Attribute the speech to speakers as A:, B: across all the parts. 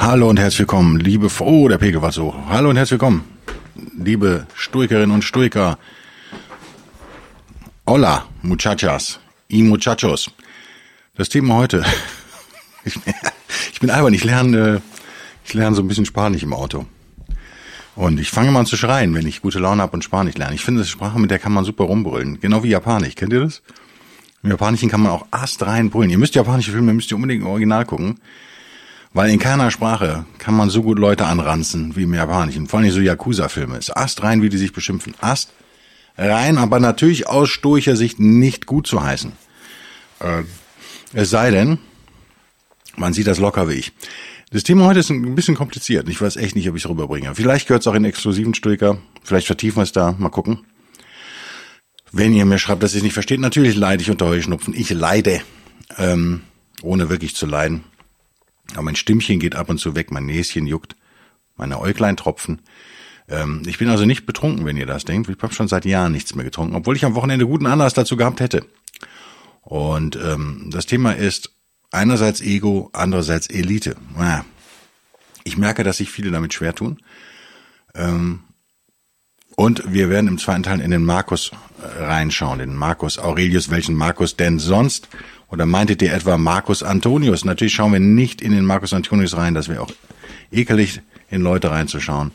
A: Hallo und herzlich willkommen, liebe, oh, der Pegel war so. Hallo und herzlich willkommen, liebe Stoikerinnen und Stoiker. Hola, muchachas y muchachos. Das Thema heute, ich, ich bin albern, ich lerne, ich lerne so ein bisschen Spanisch im Auto. Und ich fange mal an zu schreien, wenn ich gute Laune habe und Spanisch lerne. Ich finde, das ist Sprache, mit der kann man super rumbrüllen. Genau wie Japanisch. Kennt ihr das? Im Japanischen kann man auch astrein brüllen. Ihr müsst japanische Filme, müsst ihr unbedingt im Original gucken. Weil in keiner Sprache kann man so gut Leute anranzen wie im Japanischen. Vor allem so Yakuza-Filme. Ist astrein, wie die sich beschimpfen. Ast rein, aber natürlich aus stoischer Sicht nicht gut zu heißen. Äh, es sei denn, man sieht das locker wie ich. Das Thema heute ist ein bisschen kompliziert. Ich weiß echt nicht, ob ich es rüberbringe. Vielleicht gehört es auch in exklusiven Stoiker. Vielleicht vertiefen wir es da. Mal gucken. Wenn ihr mir schreibt, dass ihr es nicht versteht, natürlich leide ich unter Heuschnupfen. Ich leide, ähm, ohne wirklich zu leiden. Aber mein Stimmchen geht ab und zu weg, mein Näschen juckt, meine Äuglein tropfen. Ähm, ich bin also nicht betrunken, wenn ihr das denkt. Ich habe schon seit Jahren nichts mehr getrunken, obwohl ich am Wochenende guten Anlass dazu gehabt hätte. Und ähm, das Thema ist einerseits Ego, andererseits Elite. Ich merke, dass sich viele damit schwer tun. Ähm, und wir werden im zweiten Teil in den Markus äh, reinschauen, den Markus Aurelius, welchen Markus denn sonst? Oder meintet ihr etwa Markus Antonius? Natürlich schauen wir nicht in den Markus Antonius rein, das wäre auch ekelig, in Leute reinzuschauen.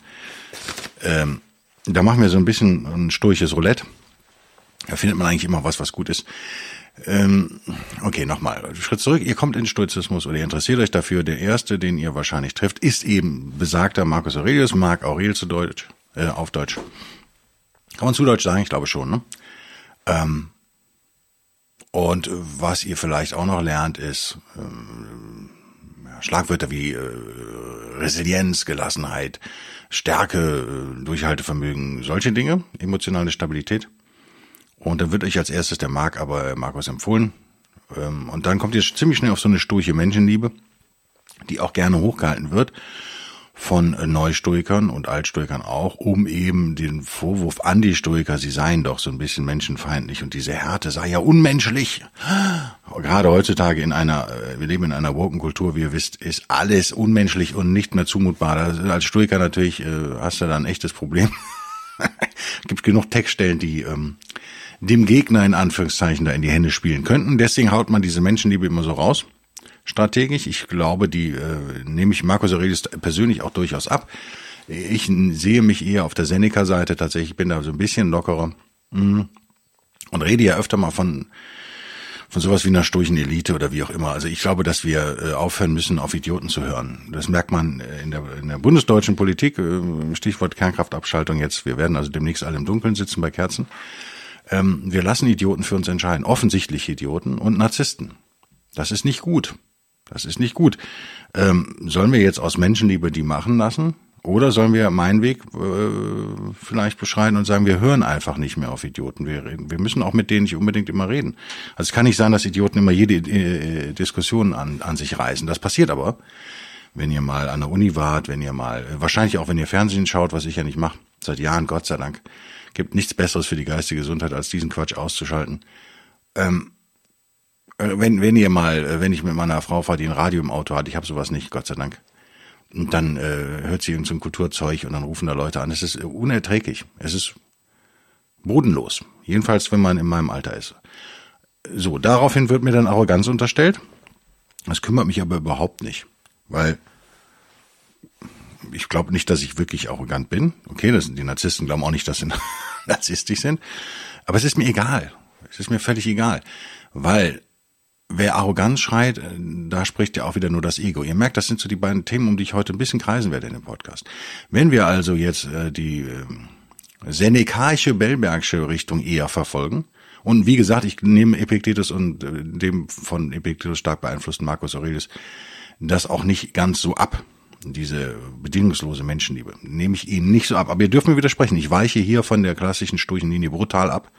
A: Ähm, da machen wir so ein bisschen ein sturches Roulette. Da findet man eigentlich immer was, was gut ist. Ähm, okay, nochmal. Schritt zurück. Ihr kommt in Stoizismus oder ihr interessiert euch dafür. Der erste, den ihr wahrscheinlich trifft, ist eben besagter Marcus Aurelius, Mark Aurel zu Deutsch, äh, auf Deutsch. Kann man zu Deutsch sagen? Ich glaube schon, ne? Ähm, und was ihr vielleicht auch noch lernt, ist äh, Schlagwörter wie äh, Resilienz, Gelassenheit, Stärke, äh, Durchhaltevermögen, solche Dinge, emotionale Stabilität. Und dann wird euch als erstes der Mark, aber Markus empfohlen. Ähm, und dann kommt ihr ziemlich schnell auf so eine sturche Menschenliebe, die auch gerne hochgehalten wird von Neustoikern und Altstoikern auch, um eben den Vorwurf an die Stoiker, sie seien doch so ein bisschen menschenfeindlich und diese Härte sei ja unmenschlich. Gerade heutzutage in einer, äh, wir leben in einer Wokenkultur, wie ihr wisst, ist alles unmenschlich und nicht mehr zumutbar. als Stoiker natürlich äh, hast du da ein echtes Problem. Gibt genug Textstellen, die ähm, dem Gegner in Anführungszeichen da in die Hände spielen könnten. Deswegen haut man diese Menschenliebe immer so raus strategisch. Ich glaube, die äh, nehme ich Markus Aurelius persönlich auch durchaus ab. Ich sehe mich eher auf der Seneca-Seite tatsächlich, bin da so ein bisschen lockerer mm. und rede ja öfter mal von von sowas wie einer sturchen Elite oder wie auch immer. Also ich glaube, dass wir äh, aufhören müssen, auf Idioten zu hören. Das merkt man äh, in der, in der bundesdeutschen Politik, äh, Stichwort Kernkraftabschaltung jetzt. Wir werden also demnächst alle im Dunkeln sitzen bei Kerzen. Ähm, wir lassen Idioten für uns entscheiden, offensichtlich Idioten und Narzissten. Das ist nicht gut. Das ist nicht gut. Ähm, sollen wir jetzt aus Menschenliebe die machen lassen? Oder sollen wir meinen Weg äh, vielleicht beschreiten und sagen, wir hören einfach nicht mehr auf Idioten. Wir, reden. wir müssen auch mit denen nicht unbedingt immer reden. Also es kann nicht sein, dass Idioten immer jede äh, Diskussion an, an sich reißen. Das passiert aber, wenn ihr mal an der Uni wart, wenn ihr mal, wahrscheinlich auch wenn ihr Fernsehen schaut, was ich ja nicht mache, seit Jahren, Gott sei Dank, gibt nichts Besseres für die geistige Gesundheit, als diesen Quatsch auszuschalten. Ähm, äh, wenn, wenn ihr mal, äh, wenn ich mit meiner Frau fahre, die ein Radio im Auto hat, ich habe sowas nicht, Gott sei Dank. Und dann äh, hört sie irgend so Kulturzeug und dann rufen da Leute an. Es ist unerträglich. Es ist bodenlos. Jedenfalls, wenn man in meinem Alter ist. So, daraufhin wird mir dann Arroganz unterstellt. Das kümmert mich aber überhaupt nicht. Weil ich glaube nicht, dass ich wirklich arrogant bin. Okay, das sind die Narzissten glauben auch nicht, dass sie narzisstisch sind. Aber es ist mir egal. Es ist mir völlig egal. Weil wer Arroganz schreit, äh, da spricht ja auch wieder nur das Ego. Ihr merkt, das sind so die beiden Themen, um die ich heute ein bisschen kreisen werde in dem Podcast. Wenn wir also jetzt äh, die äh, senekaische Bellbergsche Richtung eher verfolgen Und wie gesagt, ich nehme Epiktetus und äh, dem von Epiktetus stark beeinflussten Marcus Aurelius das auch nicht ganz so ab. Diese bedingungslose Menschenliebe nehme ich ihnen nicht so ab. Aber ihr dürft mir widersprechen. Ich weiche hier von der klassischen Sturchenlinie brutal ab,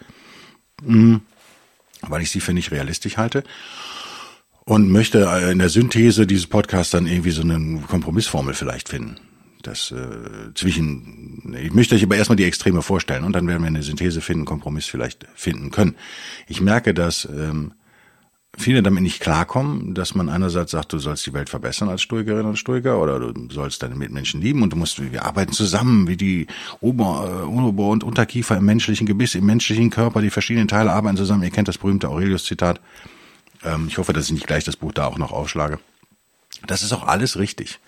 A: hm, weil ich sie für nicht realistisch halte und möchte in der Synthese dieses Podcasts dann irgendwie so eine Kompromissformel vielleicht finden. Das äh, zwischen, ich möchte euch aber erstmal die Extreme vorstellen und dann werden wir eine Synthese finden, Kompromiss vielleicht finden können. Ich merke, dass ähm, viele damit nicht klarkommen, dass man einerseits sagt, du sollst die Welt verbessern als Stoikerin und Stoiker oder du sollst deine Mitmenschen lieben und du musst, wir arbeiten zusammen, wie die Ober, äh, Ober- und Unterkiefer im menschlichen Gebiss, im menschlichen Körper, die verschiedenen Teile arbeiten zusammen. Ihr kennt das berühmte Aurelius-Zitat. Ähm, ich hoffe, dass ich nicht gleich das Buch da auch noch aufschlage. Das ist auch alles richtig.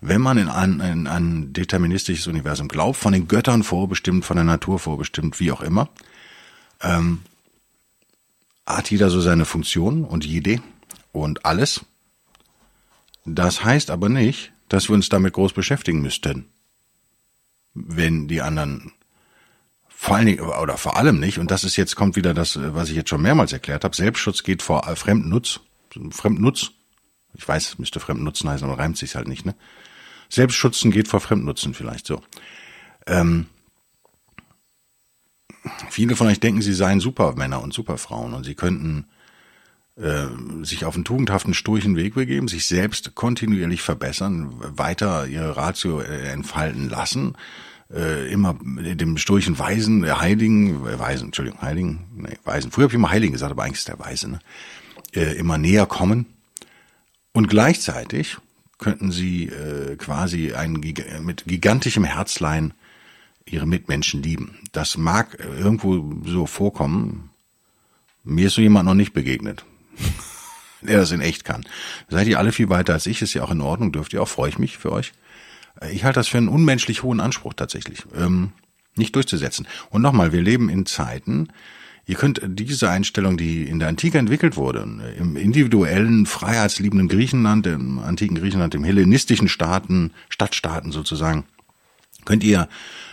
A: Wenn man in ein, in ein deterministisches Universum glaubt, von den Göttern vorbestimmt, von der Natur vorbestimmt, wie auch immer, ähm, hat jeder so seine Funktion und jede und alles. Das heißt aber nicht, dass wir uns damit groß beschäftigen müssten. Wenn die anderen vor allen Dingen oder vor allem nicht, und das ist jetzt kommt wieder das, was ich jetzt schon mehrmals erklärt habe, Selbstschutz geht vor Fremdnutz. Fremdnutz. Ich weiß, müsste Fremdnutzen heißen, aber reimt sich halt nicht, ne? Selbstschutzen geht vor Fremdnutzen vielleicht so. Ähm, viele von euch denken, sie seien Supermänner und Superfrauen und sie könnten äh, sich auf einen tugendhaften, sturchen Weg begeben, sich selbst kontinuierlich verbessern, weiter ihre Ratio äh, entfalten lassen, äh, immer dem sturchen Weisen, äh, Heiligen, äh, Weisen, Entschuldigung, Heiligen, nee, Weisen, früher habe ich immer Heiligen gesagt, aber eigentlich ist der Weise, ne? äh, immer näher kommen und gleichzeitig könnten sie äh, quasi ein, mit gigantischem Herzlein ihre Mitmenschen lieben. Das mag irgendwo so vorkommen. Mir ist so jemand noch nicht begegnet, der das in echt kann. Seid ihr alle viel weiter als ich, ist ja auch in Ordnung, dürft ihr auch, freue ich mich für euch. Ich halte das für einen unmenschlich hohen Anspruch tatsächlich, ähm, nicht durchzusetzen. Und nochmal, wir leben in Zeiten, Ihr könnt diese Einstellung, die in der Antike entwickelt wurde, im individuellen, freiheitsliebenden Griechenland, im antiken Griechenland, im hellenistischen Staaten, Stadtstaaten sozusagen, könnt ihr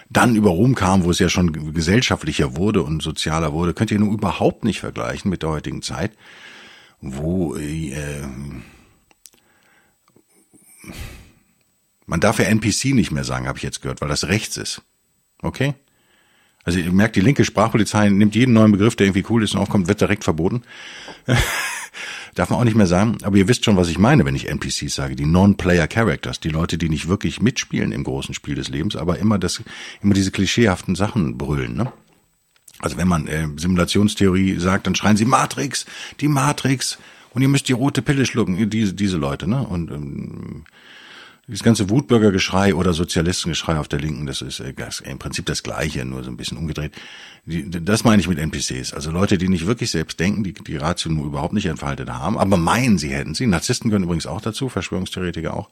A: dann über Rom kam, wo es ja schon gesellschaftlicher wurde und sozialer wurde, könnt ihr nun überhaupt nicht vergleichen mit der heutigen Zeit, wo äh, man darf ja NPC nicht mehr sagen, habe ich jetzt gehört, weil das rechts ist. Okay? Also ihr merkt, die linke Sprachpolizei nimmt jeden neuen Begriff, der irgendwie cool ist und aufkommt, wird direkt verboten. Darf man auch nicht mehr sagen. Aber ihr wisst schon, was ich meine, wenn ich NPCs sage. Die Non-Player Characters. Die Leute, die nicht wirklich mitspielen im großen Spiel des Lebens, aber immer das, immer diese klischeehaften Sachen brüllen, ne? Also wenn man äh, Simulationstheorie sagt, dann schreien sie Matrix, die Matrix, und ihr müsst die rote Pille schlucken, diese, diese Leute, ne? Und ähm, das ganze Wutbürgergeschrei oder Sozialistengeschrei auf der Linken, das ist äh, im Prinzip das Gleiche, nur so ein bisschen umgedreht. Das meine ich mit NPCs. Also Leute, die nicht wirklich selbst denken, die die Ratio nur überhaupt nicht entfaltet haben, aber meinen, sie hätten sie. Narzissten gehören übrigens auch dazu, Verschwörungstheoretiker auch.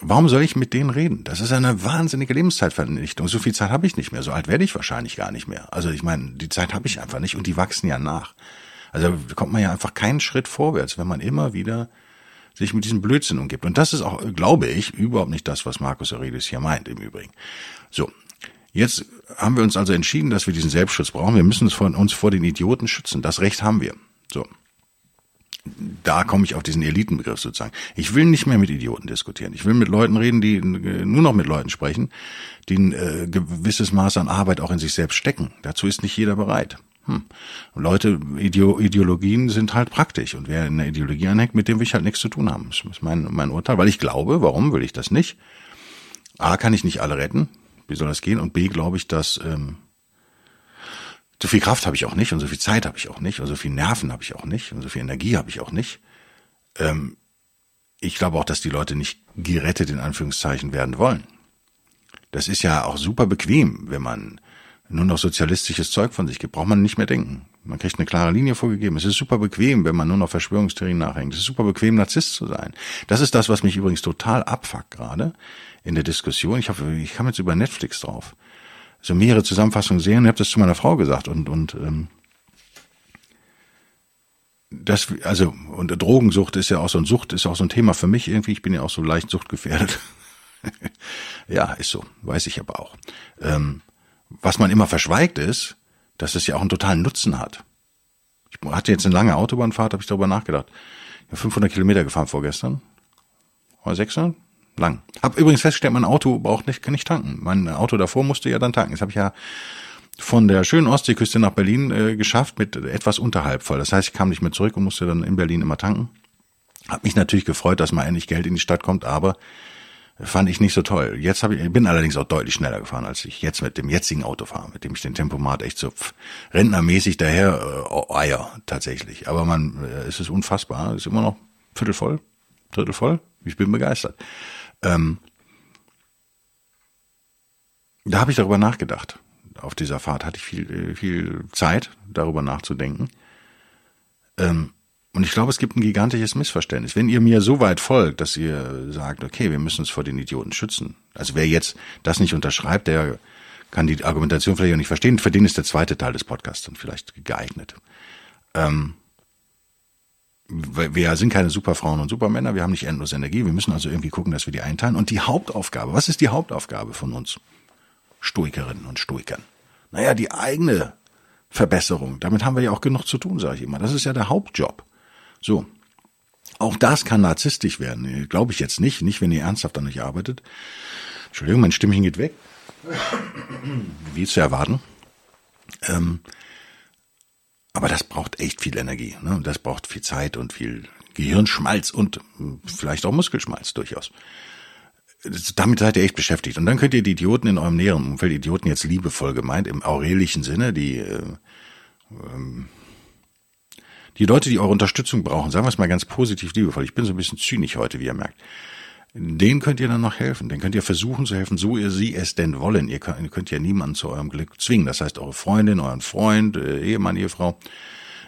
A: Warum soll ich mit denen reden? Das ist eine wahnsinnige Lebenszeitvernichtung. So viel Zeit habe ich nicht mehr. So alt werde ich wahrscheinlich gar nicht mehr. Also ich meine, die Zeit habe ich einfach nicht und die wachsen ja nach. Also kommt man ja einfach keinen Schritt vorwärts, wenn man immer wieder sich mit diesem Blödsinn umgibt. Und das ist auch, glaube ich, überhaupt nicht das, was Markus Aurelius hier meint, im Übrigen. So. Jetzt haben wir uns also entschieden, dass wir diesen Selbstschutz brauchen. Wir müssen uns vor, uns vor den Idioten schützen. Das Recht haben wir. So. Da komme ich auf diesen Elitenbegriff sozusagen. Ich will nicht mehr mit Idioten diskutieren. Ich will mit Leuten reden, die nur noch mit Leuten sprechen, die ein äh, gewisses Maß an Arbeit auch in sich selbst stecken. Dazu ist nicht jeder bereit. Hm. Leute, Ideologien sind halt praktisch und wer in der Ideologie anhängt, mit dem will ich halt nichts zu tun haben. Das ist mein, mein Urteil, weil ich glaube, warum will ich das nicht? A, kann ich nicht alle retten, wie soll das gehen? Und B, glaube ich, dass ähm, so viel Kraft habe ich auch nicht und so viel Zeit habe ich auch nicht und so viel Nerven habe ich auch nicht und so viel Energie habe ich auch nicht. Ähm, ich glaube auch, dass die Leute nicht gerettet in Anführungszeichen werden wollen. Das ist ja auch super bequem, wenn man nur noch sozialistisches Zeug von sich gibt, braucht man nicht mehr denken. Man kriegt eine klare Linie vorgegeben. Es ist super bequem, wenn man nur noch Verschwörungstheorien nachhängt. Es ist super bequem, Narzisst zu sein. Das ist das, was mich übrigens total abfuckt gerade in der Diskussion. Ich hoffe, ich kam jetzt über Netflix drauf. So mehrere Zusammenfassungen sehen. Ich habe das zu meiner Frau gesagt und und ähm, das also und Drogensucht ist ja auch so ein Sucht ist auch so ein Thema für mich irgendwie. Ich bin ja auch so leicht suchtgefährdet. ja, ist so, weiß ich aber auch. Ähm, was man immer verschweigt ist, dass es ja auch einen totalen Nutzen hat. Ich hatte jetzt eine lange Autobahnfahrt, habe ich darüber nachgedacht. Ich bin 500 Kilometer gefahren vorgestern. Oder 600? Lang. Hab übrigens festgestellt, mein Auto braucht nicht, kann nicht tanken. Mein Auto davor musste ja dann tanken. Das habe ich ja von der schönen Ostseeküste nach Berlin äh, geschafft mit etwas unterhalb voll. Das heißt, ich kam nicht mehr zurück und musste dann in Berlin immer tanken. Hab mich natürlich gefreut, dass mal endlich Geld in die Stadt kommt, aber fand ich nicht so toll. Jetzt habe ich bin allerdings auch deutlich schneller gefahren, als ich jetzt mit dem jetzigen Auto fahre, mit dem ich den Tempomat echt so pff, rentnermäßig daher äh, eier tatsächlich. Aber man, äh, es ist unfassbar, es ist immer noch viertel voll, drittel voll. Ich bin begeistert. Ähm, da habe ich darüber nachgedacht. Auf dieser Fahrt hatte ich viel, äh, viel Zeit, darüber nachzudenken. Ähm, und ich glaube, es gibt ein gigantisches Missverständnis. Wenn ihr mir so weit folgt, dass ihr sagt, okay, wir müssen uns vor den Idioten schützen. Also wer jetzt das nicht unterschreibt, der kann die Argumentation vielleicht auch nicht verstehen. Für den ist der zweite Teil des Podcasts dann vielleicht geeignet. Ähm, wir sind keine Superfrauen und Supermänner, wir haben nicht endlos Energie, wir müssen also irgendwie gucken, dass wir die einteilen. Und die Hauptaufgabe, was ist die Hauptaufgabe von uns Stoikerinnen und Stoikern? Naja, die eigene Verbesserung. Damit haben wir ja auch genug zu tun, sage ich immer. Das ist ja der Hauptjob. So. Auch das kann narzisstisch werden. Glaube ich jetzt nicht. Nicht, wenn ihr ernsthaft an euch arbeitet. Entschuldigung, mein Stimmchen geht weg. Wie zu erwarten. Ähm, aber das braucht echt viel Energie. Ne? Das braucht viel Zeit und viel Gehirnschmalz und hm, vielleicht auch Muskelschmalz durchaus. Damit seid ihr echt beschäftigt. Und dann könnt ihr die Idioten in eurem näheren Umfeld, Idioten jetzt liebevoll gemeint, im aurelischen Sinne, die äh, ähm, die Leute, die eure Unterstützung brauchen, sagen wir es mal ganz positiv liebevoll, ich bin so ein bisschen zynisch heute, wie ihr merkt, denen könnt ihr dann noch helfen. Den könnt ihr versuchen zu helfen, so ihr sie es denn wollen. Ihr könnt, könnt ja niemanden zu eurem Glück zwingen. Das heißt, eure Freundin, euren Freund, äh, Ehemann, Ehefrau,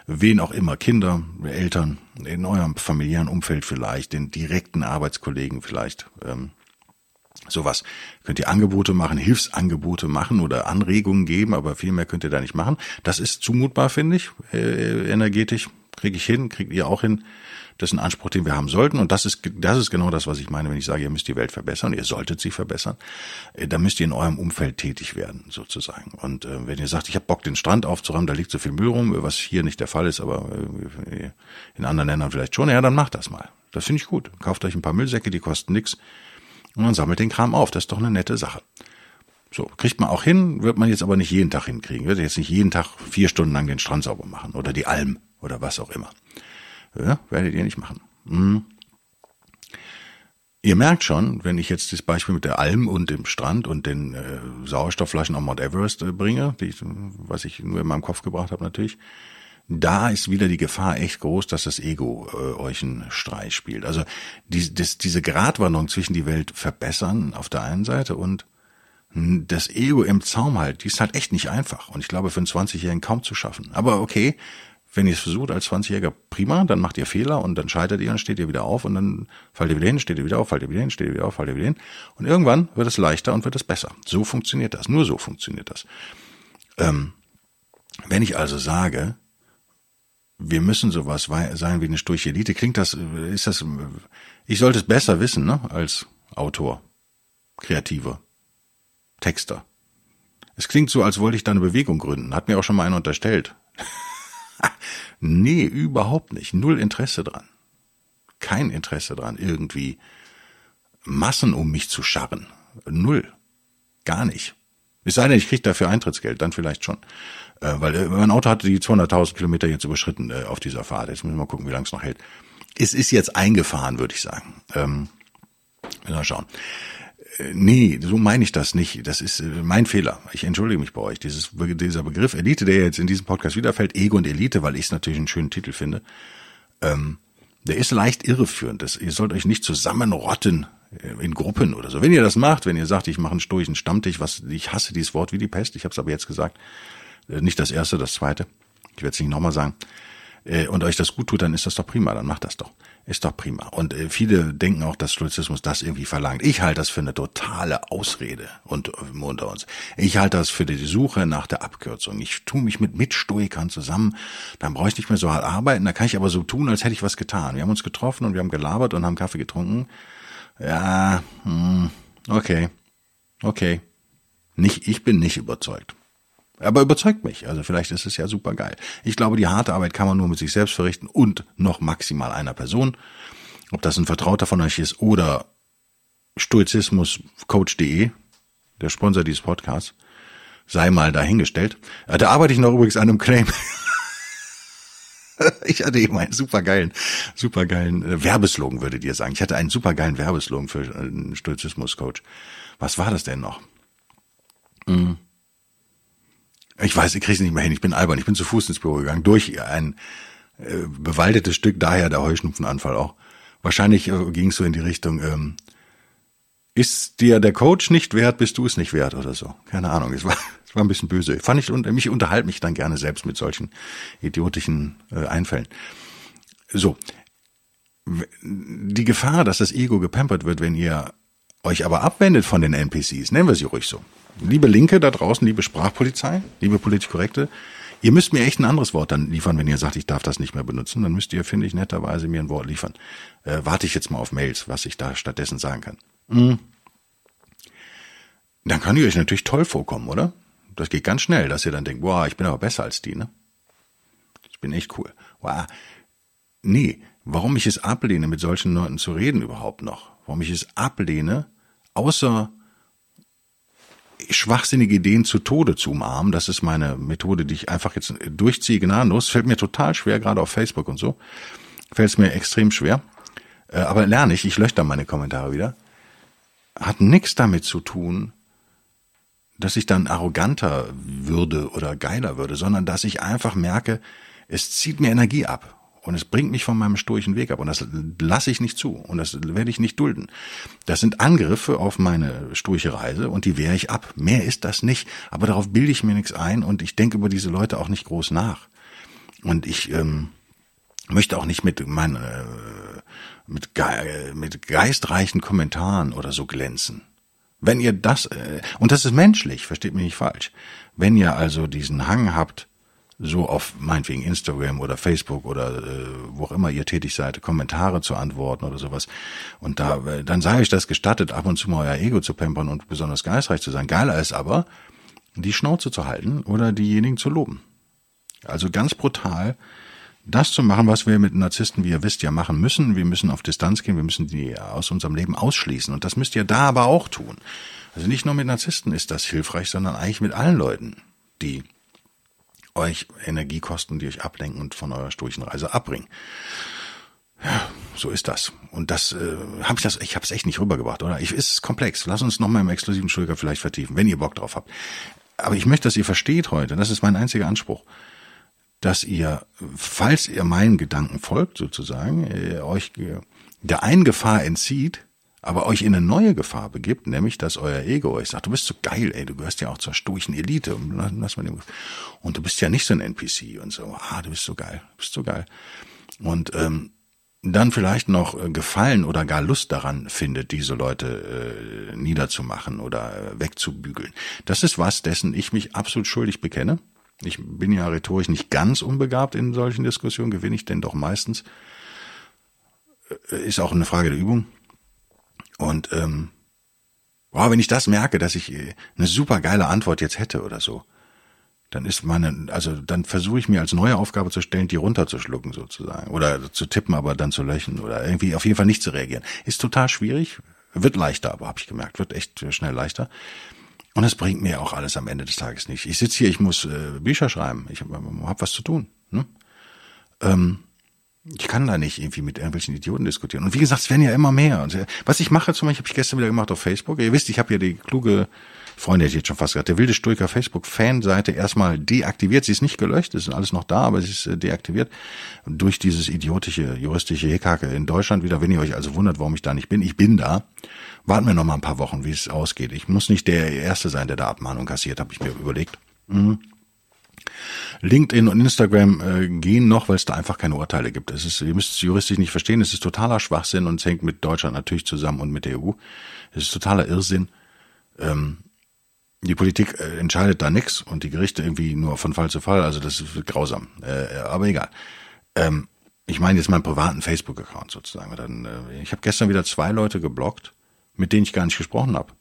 A: wen auch immer, Kinder, Eltern, in eurem familiären Umfeld vielleicht, den direkten Arbeitskollegen vielleicht, ähm, sowas. Könnt ihr Angebote machen, Hilfsangebote machen oder Anregungen geben, aber viel mehr könnt ihr da nicht machen. Das ist zumutbar, finde ich, äh, energetisch. Kriege ich hin, kriegt ihr auch hin. Das ist ein Anspruch, den wir haben sollten. Und das ist, das ist genau das, was ich meine, wenn ich sage, ihr müsst die Welt verbessern, ihr solltet sie verbessern. Äh, da müsst ihr in eurem Umfeld tätig werden, sozusagen. Und äh, wenn ihr sagt, ich habe Bock, den Strand aufzuräumen, da liegt so viel Müll rum, was hier nicht der Fall ist, aber äh, in anderen Ländern vielleicht schon, ja, dann macht das mal. Das finde ich gut. Kauft euch ein paar Müllsäcke, die kosten nix und man sammelt den Kram auf. Das ist doch eine nette Sache. So, kriegt man auch hin, wird man jetzt aber nicht jeden Tag hinkriegen. Wird jetzt nicht jeden Tag vier Stunden lang den Strand sauber machen oder die Alm oder was auch immer. Ja, werdet ihr nicht machen. Hm. Ihr merkt schon, wenn ich jetzt das Beispiel mit der Alm und dem Strand und den äh, Sauerstoffflaschen auf Mount Everest äh, bringe, die ich, was ich nur in meinem Kopf gebracht habe natürlich, da ist wieder die Gefahr echt groß, dass das Ego äh, euch einen Streich spielt. Also die, das, diese Gratwanderung zwischen die Welt verbessern auf der einen Seite und das Ego im Zaum halt, die ist halt echt nicht einfach. Und ich glaube, für einen 20-Jährigen kaum zu schaffen. Aber okay, wenn ihr es versucht als 20-Jähriger, prima, dann macht ihr Fehler und dann scheitert ihr und steht ihr wieder auf und dann fallt ihr wieder hin, steht ihr wieder auf, fallt ihr wieder hin, steht ihr wieder auf, fallt ihr wieder hin. Und irgendwann wird es leichter und wird es besser. So funktioniert das. Nur so funktioniert das. Ähm, wenn ich also sage, wir müssen sowas sein wie eine sturche. Klingt das, ist das, ich sollte es besser wissen, ne, als Autor, Kreativer, Texter. Es klingt so, als wollte ich da eine Bewegung gründen. Hat mir auch schon mal einer unterstellt. nee, überhaupt nicht. Null Interesse dran. Kein Interesse dran, irgendwie Massen um mich zu scharren. Null. Gar nicht. Es sei denn, ich kriege dafür Eintrittsgeld, dann vielleicht schon. Äh, weil äh, mein Auto hatte die 200.000 Kilometer jetzt überschritten äh, auf dieser Fahrt. Jetzt müssen wir mal gucken, wie lange es noch hält. Es ist jetzt eingefahren, würde ich sagen. Ähm, mal schauen. Äh, nee, so meine ich das nicht. Das ist äh, mein Fehler. Ich entschuldige mich bei euch. Dieses, dieser Begriff Elite, der jetzt in diesem Podcast wiederfällt, Ego und Elite, weil ich es natürlich einen schönen Titel finde, ähm, der ist leicht irreführend. Das, ihr sollt euch nicht zusammenrotten in Gruppen oder so. Wenn ihr das macht, wenn ihr sagt, ich mache einen stoischen Stammtisch, was ich hasse dieses Wort wie die Pest, ich habe es aber jetzt gesagt, äh, nicht das erste, das zweite. Ich werde es nicht nochmal sagen. Äh, und euch das gut tut, dann ist das doch prima, dann macht das doch. Ist doch prima. Und äh, viele denken auch, dass Stoizismus das irgendwie verlangt. Ich halte das für eine totale Ausrede und, unter uns. Ich halte das für die Suche nach der Abkürzung. Ich tue mich mit Mitstoikern zusammen, dann brauche ich nicht mehr so hart arbeiten, da kann ich aber so tun, als hätte ich was getan. Wir haben uns getroffen und wir haben gelabert und haben Kaffee getrunken. Ja, hm, okay, okay. Nicht, ich bin nicht überzeugt. Aber überzeugt mich. Also vielleicht ist es ja super geil. Ich glaube, die harte Arbeit kann man nur mit sich selbst verrichten und noch maximal einer Person. Ob das ein Vertrauter von euch ist oder stoizismuscoach.de, der Sponsor dieses Podcasts, sei mal dahingestellt. Äh, da arbeite ich noch übrigens an einem Claim. ich hatte eben einen supergeilen, supergeilen äh, Werbeslogan, würdet ihr sagen. Ich hatte einen supergeilen Werbeslogan für einen Stoizismus-Coach. Was war das denn noch? Hm. Ich weiß, ich krieg's nicht mehr hin. Ich bin albern. Ich bin zu Fuß ins Büro gegangen. Durch ein äh, bewaldetes Stück, daher der Heuschnupfenanfall auch. Wahrscheinlich äh, ging es so in die Richtung, ähm, ist dir der Coach nicht wert, bist du es nicht wert oder so. Keine Ahnung. Es war, es war ein bisschen böse. Fand ich, und mich unterhalte mich dann gerne selbst mit solchen idiotischen äh, Einfällen. So. Die Gefahr, dass das Ego gepampert wird, wenn ihr euch aber abwendet von den NPCs, nennen wir sie ruhig so. Liebe Linke da draußen, liebe Sprachpolizei, liebe politisch korrekte, ihr müsst mir echt ein anderes Wort dann liefern, wenn ihr sagt, ich darf das nicht mehr benutzen. Dann müsst ihr, finde ich, netterweise mir ein Wort liefern. Äh, warte ich jetzt mal auf Mails, was ich da stattdessen sagen kann. Mhm. Dann kann ich euch natürlich toll vorkommen, oder? Das geht ganz schnell, dass ihr dann denkt, boah, ich bin aber besser als die, ne? Ich bin echt cool. Wow. Nee, warum ich es ablehne, mit solchen Leuten zu reden überhaupt noch? Warum ich es ablehne, außer schwachsinnige Ideen zu Tode zu umarmen, das ist meine Methode, die ich einfach jetzt durchziehe, gnadenlos. Fällt mir total schwer, gerade auf Facebook und so. Fällt es mir extrem schwer. Äh, aber lerne ich, ich lösche dann meine Kommentare wieder hat nichts damit zu tun, dass ich dann arroganter würde oder geiler würde, sondern dass ich einfach merke, es zieht mir Energie ab und es bringt mich von meinem sturchen Weg ab und das lasse ich nicht zu und das werde ich nicht dulden. Das sind Angriffe auf meine sturche Reise und die wehre ich ab. Mehr ist das nicht, aber darauf bilde ich mir nichts ein und ich denke über diese Leute auch nicht groß nach. Und ich ähm, möchte auch nicht mit meinen äh, mit, ge mit geistreichen Kommentaren oder so glänzen. Wenn ihr das, äh, und das ist menschlich, versteht mich nicht falsch, wenn ihr also diesen Hang habt, so auf meinetwegen Instagram oder Facebook oder äh, wo auch immer ihr tätig seid, Kommentare zu antworten oder sowas. Und da, äh, dann sei euch das gestattet, ab und zu mal euer Ego zu pampern und besonders geistreich zu sein. Geiler ist aber, die Schnauze zu halten oder diejenigen zu loben. Also ganz brutal das zu machen, was wir mit Narzissten, wie ihr wisst, ja machen müssen. Wir müssen auf Distanz gehen, wir müssen die aus unserem Leben ausschließen. Und das müsst ihr da aber auch tun. Also nicht nur mit Narzissten ist das hilfreich, sondern eigentlich mit allen Leuten, die euch Energie kosten, die euch ablenken und von eurer sturchen Reise abbringen. Ja, so ist das. Und das äh, habe ich das, ich habe es echt nicht rübergebracht, oder? Ich, ist komplex. Lass uns noch mal im exklusiven Schulger vielleicht vertiefen, wenn ihr Bock drauf habt. Aber ich möchte, dass ihr versteht heute. Das ist mein einziger Anspruch dass ihr, falls ihr meinen Gedanken folgt, sozusagen, äh, euch der einen Gefahr entzieht, aber euch in eine neue Gefahr begibt, nämlich, dass euer Ego euch sagt, du bist so geil, ey, du gehörst ja auch zur stoischen Elite. Und du bist ja nicht so ein NPC und so, ah, du bist so geil, du bist so geil. Und ähm, dann vielleicht noch äh, Gefallen oder gar Lust daran findet, diese Leute äh, niederzumachen oder äh, wegzubügeln. Das ist was, dessen ich mich absolut schuldig bekenne. Ich bin ja rhetorisch nicht ganz unbegabt in solchen Diskussionen, gewinne ich denn doch meistens. Äh, ist auch eine Frage der Übung. Und ähm, boah, wenn ich das merke, dass ich äh, eine super geile Antwort jetzt hätte oder so, dann ist meine, also dann versuche ich mir als neue Aufgabe zu stellen, die runterzuschlucken sozusagen. Oder zu tippen, aber dann zu löchen oder irgendwie auf jeden Fall nicht zu reagieren. Ist total schwierig, wird leichter, aber habe ich gemerkt, wird echt schnell leichter. Und es bringt mir auch alles am Ende des Tages nicht. Ich sitze hier, ich muss äh, Bücher schreiben, ich habe hab was zu tun. Ne? Ähm, ich kann da nicht irgendwie mit irgendwelchen Idioten diskutieren. Und wie gesagt, es werden ja immer mehr. Und äh, was ich mache zum Beispiel, habe ich gestern wieder gemacht auf Facebook. Ihr wisst, ich habe ja die kluge Freunde hätte ich jetzt schon fast gesagt, der wilde Stoiker Facebook-Fanseite erstmal deaktiviert. Sie ist nicht gelöscht, es ist alles noch da, aber sie ist äh, deaktiviert durch dieses idiotische juristische Hickacke in Deutschland wieder. Wenn ihr euch also wundert, warum ich da nicht bin, ich bin da. Warten wir noch mal ein paar Wochen, wie es ausgeht. Ich muss nicht der Erste sein, der da Abmahnung kassiert, habe ich mir überlegt. Mhm. LinkedIn und Instagram äh, gehen noch, weil es da einfach keine Urteile gibt. Es ist, ihr müsst es juristisch nicht verstehen, es ist totaler Schwachsinn und es hängt mit Deutschland natürlich zusammen und mit der EU. Es ist totaler Irrsinn. Ähm, die Politik äh, entscheidet da nichts und die Gerichte irgendwie nur von Fall zu Fall. Also das ist grausam. Äh, aber egal. Ähm, ich meine jetzt meinen privaten Facebook-Account sozusagen. Dann, äh, ich habe gestern wieder zwei Leute geblockt, mit denen ich gar nicht gesprochen habe.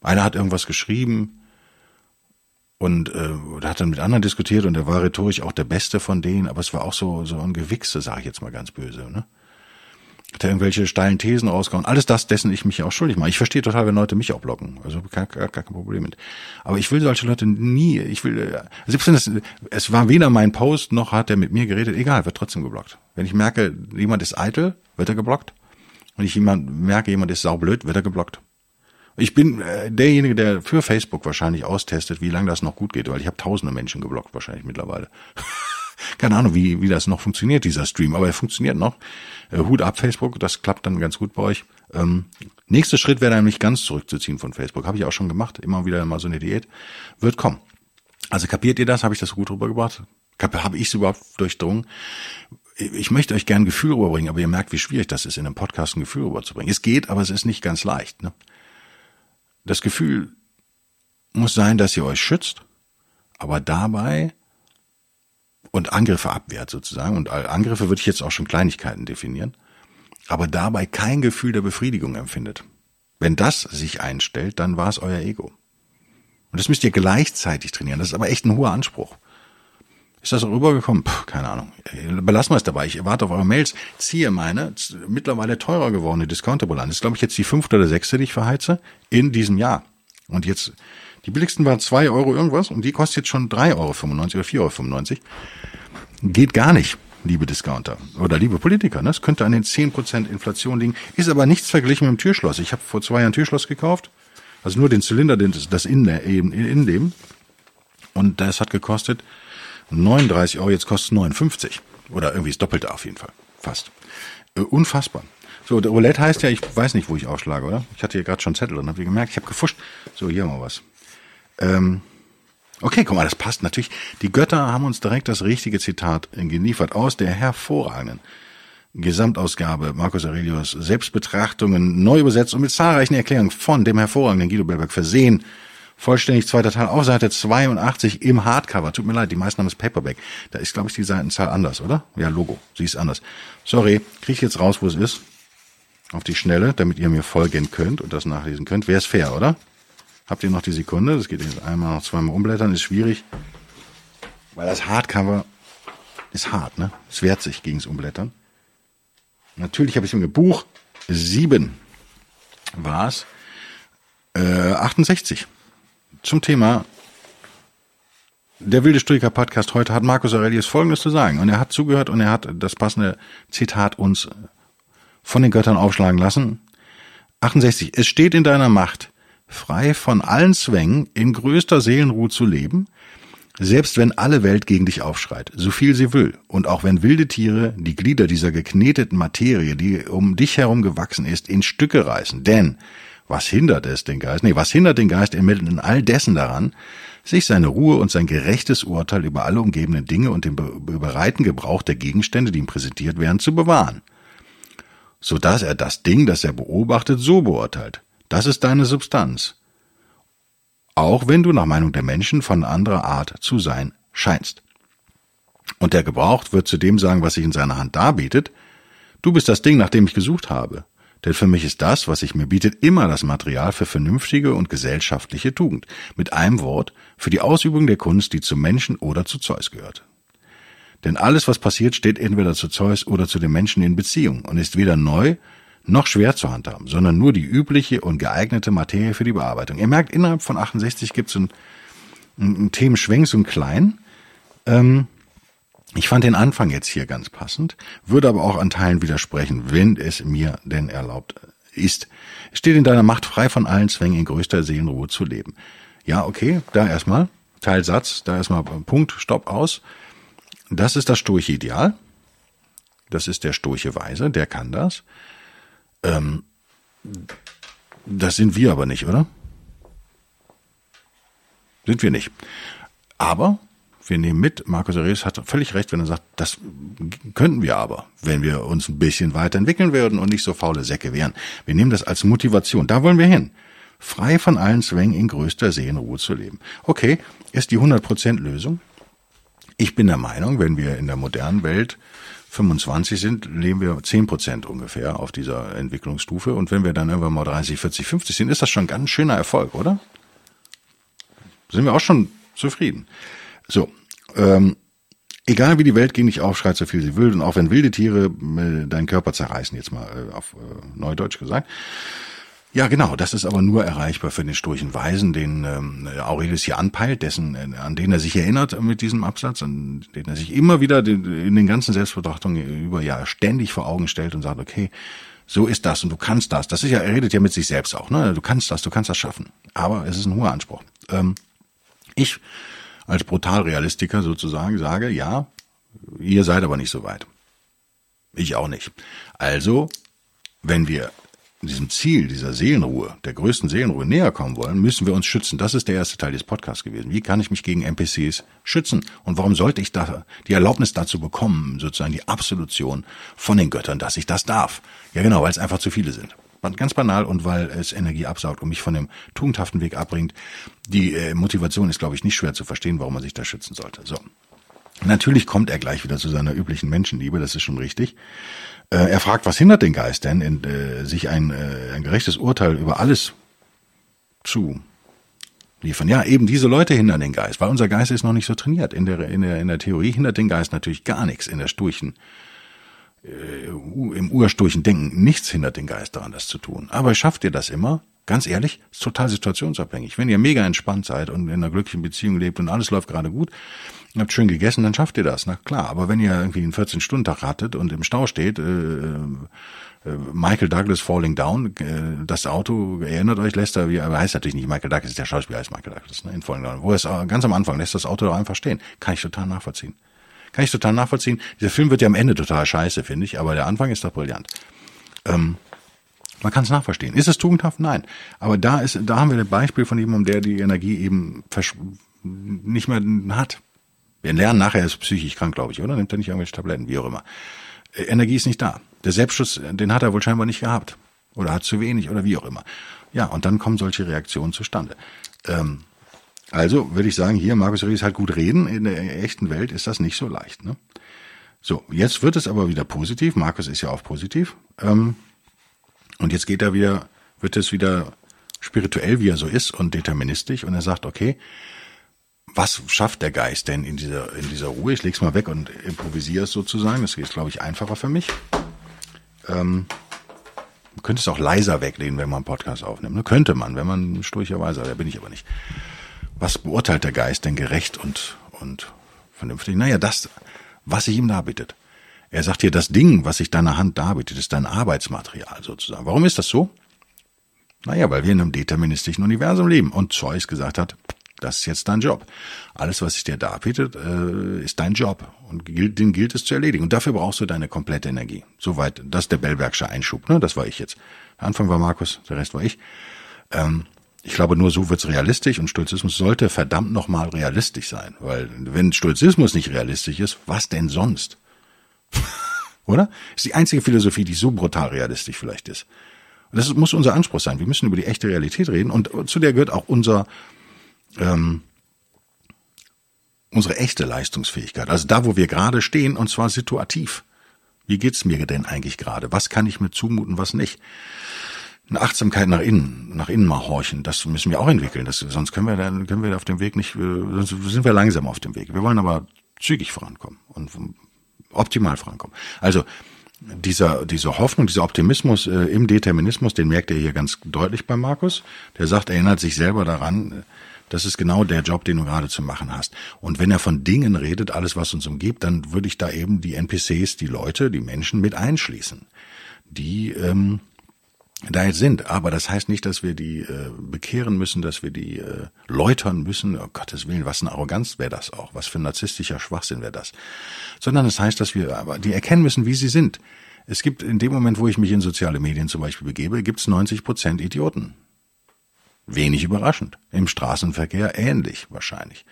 A: Einer hat irgendwas geschrieben und äh, hat dann mit anderen diskutiert und er war rhetorisch auch der Beste von denen, aber es war auch so so ein Gewichse, sage ich jetzt mal ganz böse. Ne? Hat er irgendwelche steilen Thesen rausgehauen. Alles das, dessen ich mich auch schuldig mache. Ich verstehe total, wenn Leute mich auch blocken. Also gar, gar, gar kein Problem mit. Aber ich will solche Leute nie, ich will, selbst wenn es, es war weder mein Post, noch hat er mit mir geredet, egal, wird trotzdem geblockt. Wenn ich merke, jemand ist eitel, wird er geblockt. Wenn ich jemand merke, jemand ist saublöd, wird er geblockt. Ich bin äh, derjenige, der für Facebook wahrscheinlich austestet, wie lange das noch gut geht, weil ich habe tausende Menschen geblockt wahrscheinlich mittlerweile. Keine Ahnung, wie, wie das noch funktioniert, dieser Stream, aber er funktioniert noch. Äh, Hut ab, Facebook, das klappt dann ganz gut bei euch. Ähm, nächster Schritt wäre dann mich ganz zurückzuziehen von Facebook. Habe ich auch schon gemacht, immer wieder mal so eine Diät. Wird kommen. Also kapiert ihr das? Habe ich das gut rübergebracht? Habe ich es überhaupt durchdrungen? Ich möchte euch gern ein Gefühl rüberbringen, aber ihr merkt, wie schwierig das ist, in einem Podcast ein Gefühl rüberzubringen. Es geht, aber es ist nicht ganz leicht. Ne? Das Gefühl muss sein, dass ihr euch schützt, aber dabei und Angriffe abwehrt sozusagen. Und Angriffe würde ich jetzt auch schon Kleinigkeiten definieren, aber dabei kein Gefühl der Befriedigung empfindet. Wenn das sich einstellt, dann war es euer Ego. Und das müsst ihr gleichzeitig trainieren. Das ist aber echt ein hoher Anspruch. Ist das rübergekommen? Puh, keine Ahnung. Belassen wir es dabei. Ich erwarte auf eure Mails. Ziehe meine mittlerweile teurer gewordene Discounterbrille Das ist, glaube ich, jetzt die fünfte oder sechste, die ich verheize, in diesem Jahr. Und jetzt die billigsten waren zwei Euro irgendwas und die kostet jetzt schon drei Euro oder vier Euro. Geht gar nicht, liebe Discounter oder liebe Politiker. Ne? Es könnte an den zehn Prozent Inflation liegen, ist aber nichts verglichen mit dem Türschloss. Ich habe vor zwei Jahren Türschloss gekauft, also nur den Zylinder, das Innenleben. Und das hat gekostet 39 Euro, jetzt kostet es 59. Oder irgendwie das Doppelte auf jeden Fall. Fast. Äh, unfassbar. So, der Roulette heißt ja, ich weiß nicht, wo ich aufschlage, oder? Ich hatte hier gerade schon Zettel und habe gemerkt, ich habe gefuscht. So, hier mal was. Ähm, okay, guck mal, das passt natürlich. Die Götter haben uns direkt das richtige Zitat geliefert aus der hervorragenden Gesamtausgabe Marcus Aurelius Selbstbetrachtungen neu übersetzt und mit zahlreichen Erklärungen von dem hervorragenden Guido Bellberg versehen. Vollständig zweiter Teil auf Seite 82 im Hardcover. Tut mir leid, die meisten haben es Paperback. Da ist, glaube ich, die Seitenzahl anders, oder? Ja, Logo. Sie ist anders. Sorry, kriege ich jetzt raus, wo es ist. Auf die Schnelle, damit ihr mir folgen könnt und das nachlesen könnt. Wäre es fair, oder? Habt ihr noch die Sekunde? Das geht jetzt einmal noch zweimal umblättern, ist schwierig. Weil das Hardcover ist hart, ne? Es wehrt sich gegens Umblättern. Natürlich habe ich im Buch 7 war es. Äh, 68. Zum Thema der wilde Stoiker Podcast heute hat Markus Aurelius Folgendes zu sagen. Und er hat zugehört und er hat das passende Zitat uns von den Göttern aufschlagen lassen. 68. Es steht in deiner Macht, frei von allen Zwängen, in größter Seelenruhe zu leben, selbst wenn alle Welt gegen dich aufschreit, so viel sie will, und auch wenn wilde Tiere die Glieder dieser gekneteten Materie, die um dich herum gewachsen ist, in Stücke reißen. Denn was hindert es den Geist? Nee, was hindert den Geist in all dessen daran, sich seine Ruhe und sein gerechtes Urteil über alle umgebenden Dinge und den bereiten Gebrauch der Gegenstände, die ihm präsentiert werden, zu bewahren? So dass er das Ding, das er beobachtet, so beurteilt. Das ist deine Substanz. Auch wenn du nach Meinung der Menschen von anderer Art zu sein scheinst. Und der Gebraucht wird zu dem sagen, was sich in seiner Hand darbietet, du bist das Ding, nach dem ich gesucht habe. Denn für mich ist das, was sich mir bietet, immer das Material für vernünftige und gesellschaftliche Tugend. Mit einem Wort, für die Ausübung der Kunst, die zum Menschen oder zu Zeus gehört. Denn alles, was passiert, steht entweder zu Zeus oder zu den Menschen in Beziehung und ist weder neu noch schwer zu handhaben, sondern nur die übliche und geeignete Materie für die Bearbeitung. Ihr merkt, innerhalb von 68 gibt es einen, einen Themenschwenk, so einen kleinen. Ähm, ich fand den Anfang jetzt hier ganz passend, würde aber auch an Teilen widersprechen, wenn es mir denn erlaubt ist. Steht in deiner Macht frei von allen Zwängen in größter Seelenruhe zu leben. Ja, okay, da erstmal, Teilsatz, da erstmal Punkt, Stopp aus. Das ist das stoische Ideal. Das ist der stoische Weise, der kann das. Ähm, das sind wir aber nicht, oder? Sind wir nicht. Aber wir nehmen mit, Markus Aurelius hat völlig recht, wenn er sagt, das könnten wir aber, wenn wir uns ein bisschen weiterentwickeln würden und nicht so faule Säcke wären. Wir nehmen das als Motivation. Da wollen wir hin. Frei von allen Zwängen in größter Seelenruhe zu leben. Okay, ist die 100% Lösung. Ich bin der Meinung, wenn wir in der modernen Welt 25 sind, leben wir 10 Prozent ungefähr auf dieser Entwicklungsstufe. Und wenn wir dann irgendwann mal 30, 40, 50 sind, ist das schon ein ganz schöner Erfolg, oder? Sind wir auch schon zufrieden. So, ähm, egal wie die Welt gegen dich aufschreit, so viel sie will, und auch wenn wilde Tiere äh, deinen Körper zerreißen, jetzt mal äh, auf äh, Neudeutsch gesagt. Ja, genau, das ist aber nur erreichbar für den sturchen Weisen, den ähm, Aurelius hier anpeilt, dessen, äh, an den er sich erinnert mit diesem Absatz, an den er sich immer wieder in den ganzen Selbstbetrachtungen über ja ständig vor Augen stellt und sagt, okay, so ist das und du kannst das. Das ist ja, er redet ja mit sich selbst auch, ne? Du kannst das, du kannst das schaffen. Aber es ist ein hoher Anspruch. Ähm, ich als Brutalrealistiker sozusagen sage, ja, ihr seid aber nicht so weit. Ich auch nicht. Also, wenn wir diesem Ziel, dieser Seelenruhe, der größten Seelenruhe näher kommen wollen, müssen wir uns schützen. Das ist der erste Teil des Podcasts gewesen. Wie kann ich mich gegen NPCs schützen? Und warum sollte ich da die Erlaubnis dazu bekommen, sozusagen die Absolution von den Göttern, dass ich das darf? Ja genau, weil es einfach zu viele sind. Ganz banal und weil es Energie absaugt und mich von dem tugendhaften Weg abbringt. Die äh, Motivation ist, glaube ich, nicht schwer zu verstehen, warum man sich da schützen sollte. So. Natürlich kommt er gleich wieder zu seiner üblichen Menschenliebe, das ist schon richtig. Äh, er fragt, was hindert den Geist denn, in, äh, sich ein, äh, ein gerechtes Urteil über alles zu liefern? Ja, eben diese Leute hindern den Geist, weil unser Geist ist noch nicht so trainiert. In der, in der, in der Theorie hindert den Geist natürlich gar nichts in der sturchen, im ursturchen Denken. Nichts hindert den Geist daran, das zu tun. Aber schafft ihr das immer? Ganz ehrlich, ist total situationsabhängig. Wenn ihr mega entspannt seid und in einer glücklichen Beziehung lebt und alles läuft gerade gut, habt schön gegessen, dann schafft ihr das, na klar. Aber wenn ihr irgendwie einen 14-Stunden-Tag hattet und im Stau steht, äh, äh, Michael Douglas Falling Down, äh, das Auto, erinnert euch, lässt er, wie, aber heißt natürlich nicht Michael Douglas, ist der Schauspieler, heißt Michael Douglas, ne, in Falling Down. Wo es äh, ganz am Anfang lässt das Auto doch einfach stehen. Kann ich total nachvollziehen. Kann ich total nachvollziehen. Dieser Film wird ja am Ende total scheiße, finde ich, aber der Anfang ist doch brillant. Ähm, man kann es nachverstehen. Ist es tugendhaft? Nein. Aber da ist, da haben wir ein Beispiel von jemandem, der die Energie eben nicht mehr hat. Wir lernen nachher, er ist psychisch krank, glaube ich, oder? Nimmt er nicht irgendwelche Tabletten, wie auch immer. Äh, Energie ist nicht da. Der Selbstschutz, den hat er wohl scheinbar nicht gehabt. Oder hat zu wenig oder wie auch immer. Ja, und dann kommen solche Reaktionen zustande. Ähm, also würde ich sagen, hier, Markus Ries halt gut reden. In der echten Welt ist das nicht so leicht. Ne? So, jetzt wird es aber wieder positiv. Markus ist ja auch positiv. Ähm, und jetzt geht er wieder, wird es wieder spirituell, wie er so ist und deterministisch. Und er sagt, okay, was schafft der Geist denn in dieser, in dieser Ruhe? Ich leg's mal weg und improvisiere es sozusagen. Das ist, glaube ich, einfacher für mich. Ähm, könnte es auch leiser weglehnen, wenn man einen Podcast aufnimmt. Ne? Könnte man, wenn man sturcherweise, da bin ich aber nicht. Was beurteilt der Geist denn gerecht und, und vernünftig? Naja, das, was sich ihm darbietet. Er sagt hier, das Ding, was sich deiner Hand darbietet, ist dein Arbeitsmaterial sozusagen. Warum ist das so? Naja, weil wir in einem deterministischen Universum leben und Zeus gesagt hat, das ist jetzt dein Job. Alles, was sich dir darbietet, äh, ist dein Job und den gilt es zu erledigen. Und dafür brauchst du deine komplette Energie. Soweit, das ist der Bellbergsche Einschub, ne? Das war ich jetzt. Der Anfang war Markus, der Rest war ich. Ähm, ich glaube, nur so wird's realistisch und Stolzismus sollte verdammt nochmal realistisch sein. Weil wenn Stolzismus nicht realistisch ist, was denn sonst? Oder? Ist die einzige Philosophie, die so brutal realistisch vielleicht ist. Das muss unser Anspruch sein. Wir müssen über die echte Realität reden und zu der gehört auch unser ähm, unsere echte Leistungsfähigkeit. Also da, wo wir gerade stehen, und zwar situativ. Wie geht's mir denn eigentlich gerade? Was kann ich mir zumuten, was nicht? Eine Achtsamkeit nach innen, nach innen mal horchen, das müssen wir auch entwickeln. Das, sonst können wir dann, können wir auf dem Weg nicht, äh, sonst sind wir langsam auf dem Weg. Wir wollen aber zügig vorankommen und optimal vorankommen. Also dieser, diese Hoffnung, dieser Optimismus äh, im Determinismus, den merkt er hier ganz deutlich bei Markus. Der sagt, er erinnert sich selber daran, das ist genau der Job, den du gerade zu machen hast. Und wenn er von Dingen redet, alles, was uns umgibt, dann würde ich da eben die NPCs, die Leute, die Menschen mit einschließen, die ähm, da jetzt sind. Aber das heißt nicht, dass wir die äh, bekehren müssen, dass wir die äh, läutern müssen. Oh Gottes Willen, was eine Arroganz wäre das auch. Was für ein narzisstischer Schwachsinn wäre das. Sondern es das heißt, dass wir aber die erkennen müssen, wie sie sind. Es gibt in dem Moment, wo ich mich in soziale Medien zum Beispiel begebe, gibt es 90 Prozent Idioten. Wenig überraschend. Im Straßenverkehr ähnlich wahrscheinlich.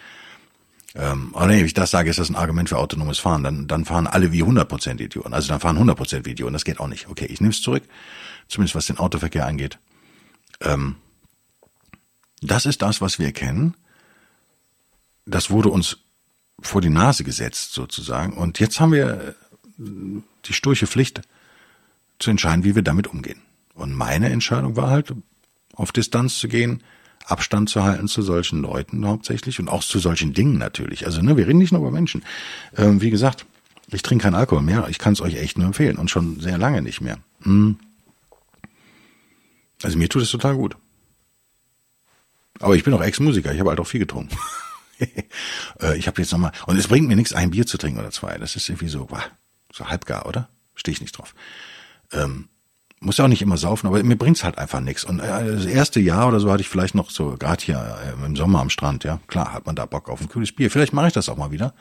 A: Ähm, aber wenn ich das sage, ist das ein Argument für autonomes Fahren. Dann, dann fahren alle wie 100% Idioten. Also dann fahren 100% Idioten. Das geht auch nicht. Okay, ich nehme es zurück. Zumindest was den Autoverkehr angeht. Ähm, das ist das, was wir kennen. Das wurde uns vor die Nase gesetzt sozusagen. Und jetzt haben wir die sturche Pflicht zu entscheiden, wie wir damit umgehen. Und meine Entscheidung war halt, auf Distanz zu gehen, Abstand zu halten zu solchen Leuten hauptsächlich und auch zu solchen Dingen natürlich. Also ne, wir reden nicht nur über Menschen. Ähm, wie gesagt, ich trinke keinen Alkohol mehr. Ich kann es euch echt nur empfehlen und schon sehr lange nicht mehr. Hm. Also mir tut es total gut. Aber ich bin auch Ex-Musiker. Ich habe halt auch viel getrunken. Äh, ich habe jetzt nochmal und es bringt mir nichts, ein Bier zu trinken oder zwei. Das ist irgendwie so, boah, so halbgar, oder? Stehe ich nicht drauf. Ähm, muss ja auch nicht immer saufen, aber mir bringt's halt einfach nichts. Und äh, das erste Jahr oder so hatte ich vielleicht noch so, gerade hier äh, im Sommer am Strand, ja, klar hat man da Bock auf ein kühles Bier. Vielleicht mache ich das auch mal wieder.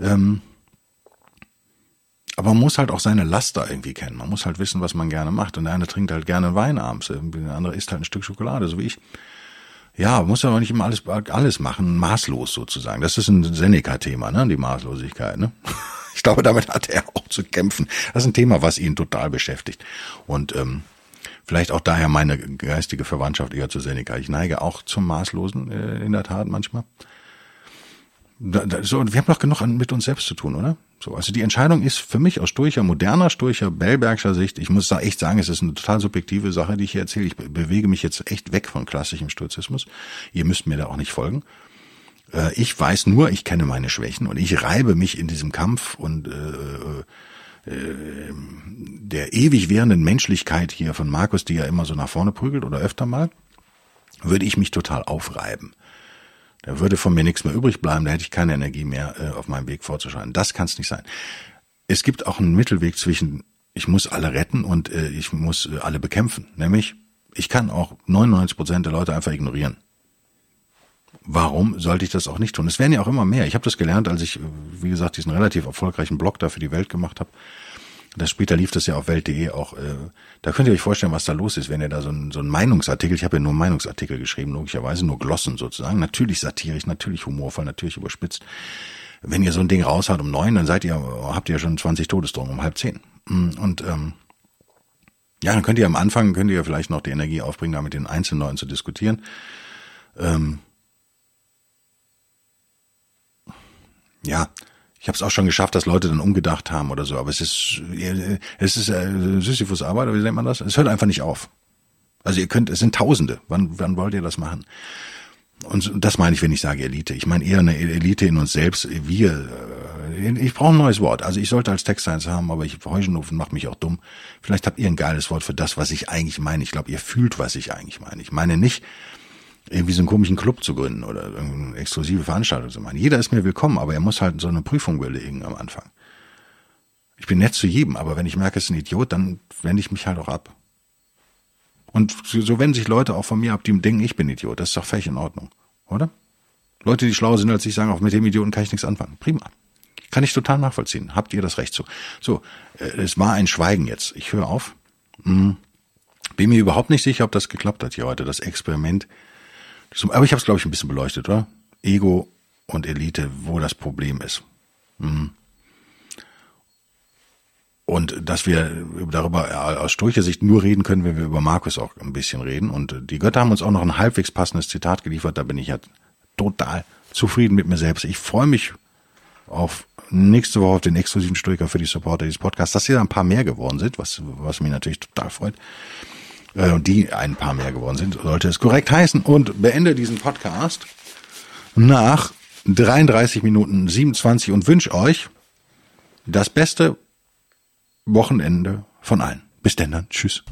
A: Ähm, aber man muss halt auch seine Laster irgendwie kennen. Man muss halt wissen, was man gerne macht. Und der eine trinkt halt gerne Wein abends, der andere isst halt ein Stück Schokolade, so wie ich. Ja, muss aber nicht immer alles, alles machen, maßlos sozusagen. Das ist ein Seneca-Thema, ne, die Maßlosigkeit, ne. Ich glaube, damit hat er auch zu kämpfen. Das ist ein Thema, was ihn total beschäftigt. Und ähm, vielleicht auch daher meine geistige Verwandtschaft eher zu Seneca. Ich neige auch zum Maßlosen äh, in der Tat manchmal. Da, da, so, wir haben doch genug an, mit uns selbst zu tun, oder? So, also die Entscheidung ist für mich aus Sturcher, moderner Sturcher, Bellbergscher Sicht, ich muss da echt sagen, es ist eine total subjektive Sache, die ich hier erzähle. Ich bewege mich jetzt echt weg von klassischem Sturzismus. Ihr müsst mir da auch nicht folgen. Äh, ich weiß nur, ich kenne meine Schwächen und ich reibe mich in diesem Kampf und äh, äh, der ewig währenden Menschlichkeit hier von Markus, die ja immer so nach vorne prügelt oder öfter mal, würde ich mich total aufreiben. Da würde von mir nichts mehr übrig bleiben, da hätte ich keine Energie mehr, äh, auf meinem Weg vorzuschreiten. Das kann es nicht sein. Es gibt auch einen Mittelweg zwischen, ich muss alle retten und äh, ich muss äh, alle bekämpfen. Nämlich, ich kann auch 99 Prozent der Leute einfach ignorieren warum sollte ich das auch nicht tun? Es werden ja auch immer mehr. Ich habe das gelernt, als ich, wie gesagt, diesen relativ erfolgreichen Blog da für die Welt gemacht habe. Das später lief das ja auf Welt.de auch. Äh, da könnt ihr euch vorstellen, was da los ist, wenn ihr da so ein, so ein Meinungsartikel, ich habe ja nur Meinungsartikel geschrieben, logischerweise nur Glossen sozusagen, natürlich satirisch, natürlich humorvoll, natürlich überspitzt. Wenn ihr so ein Ding raushaut um neun, dann seid ihr, habt ihr ja schon 20 Todesdrohungen um halb zehn. Mm, und ähm, ja, dann könnt ihr am Anfang, könnt ihr vielleicht noch die Energie aufbringen, da mit den einzelnen Leuten zu diskutieren. Ähm, ja, ich habe es auch schon geschafft, dass Leute dann umgedacht haben oder so, aber es ist es ist äh, Sisyphus Arbeit, oder wie nennt man das? Es hört einfach nicht auf. Also ihr könnt, es sind Tausende. Wann, wann wollt ihr das machen? Und das meine ich, wenn ich sage Elite. Ich meine eher eine Elite in uns selbst. Wir, äh, ich brauche ein neues Wort. Also ich sollte als Text eins haben, aber ich Heuschenhofen macht mich auch dumm. Vielleicht habt ihr ein geiles Wort für das, was ich eigentlich meine. Ich glaube, ihr fühlt, was ich eigentlich meine. Ich meine nicht, irgendwie so einen komischen Club zu gründen oder eine exklusive Veranstaltung zu machen. Jeder ist mir willkommen, aber er muss halt so eine Prüfung belegen am Anfang. Ich bin nett zu jedem, aber wenn ich merke, es ist ein Idiot, dann wende ich mich halt auch ab. Und so wenden sich Leute auch von mir ab, die denken, ich bin Idiot. Das ist doch völlig in Ordnung, oder? Leute, die schlauer sind als ich, sagen auch, mit dem Idioten kann ich nichts anfangen. Prima. Kann ich total nachvollziehen. Habt ihr das Recht zu. So, äh, es war ein Schweigen jetzt. Ich höre auf. Hm. Bin mir überhaupt nicht sicher, ob das geklappt hat hier heute, das Experiment aber ich habe es, glaube ich, ein bisschen beleuchtet, oder? Ego und Elite, wo das Problem ist. Mhm. Und dass wir darüber aus Sturcher Sicht nur reden können, wenn wir über Markus auch ein bisschen reden. Und die Götter haben uns auch noch ein halbwegs passendes Zitat geliefert. Da bin ich ja total zufrieden mit mir selbst. Ich freue mich auf nächste Woche auf den exklusiven Stoiker für die Supporter dieses Podcasts, dass hier ein paar mehr geworden sind, was, was mich natürlich total freut äh, die ein paar mehr geworden sind, sollte es korrekt heißen. Und beende diesen Podcast nach 33 Minuten 27 und wünsche euch das beste Wochenende von allen. Bis denn dann. Tschüss.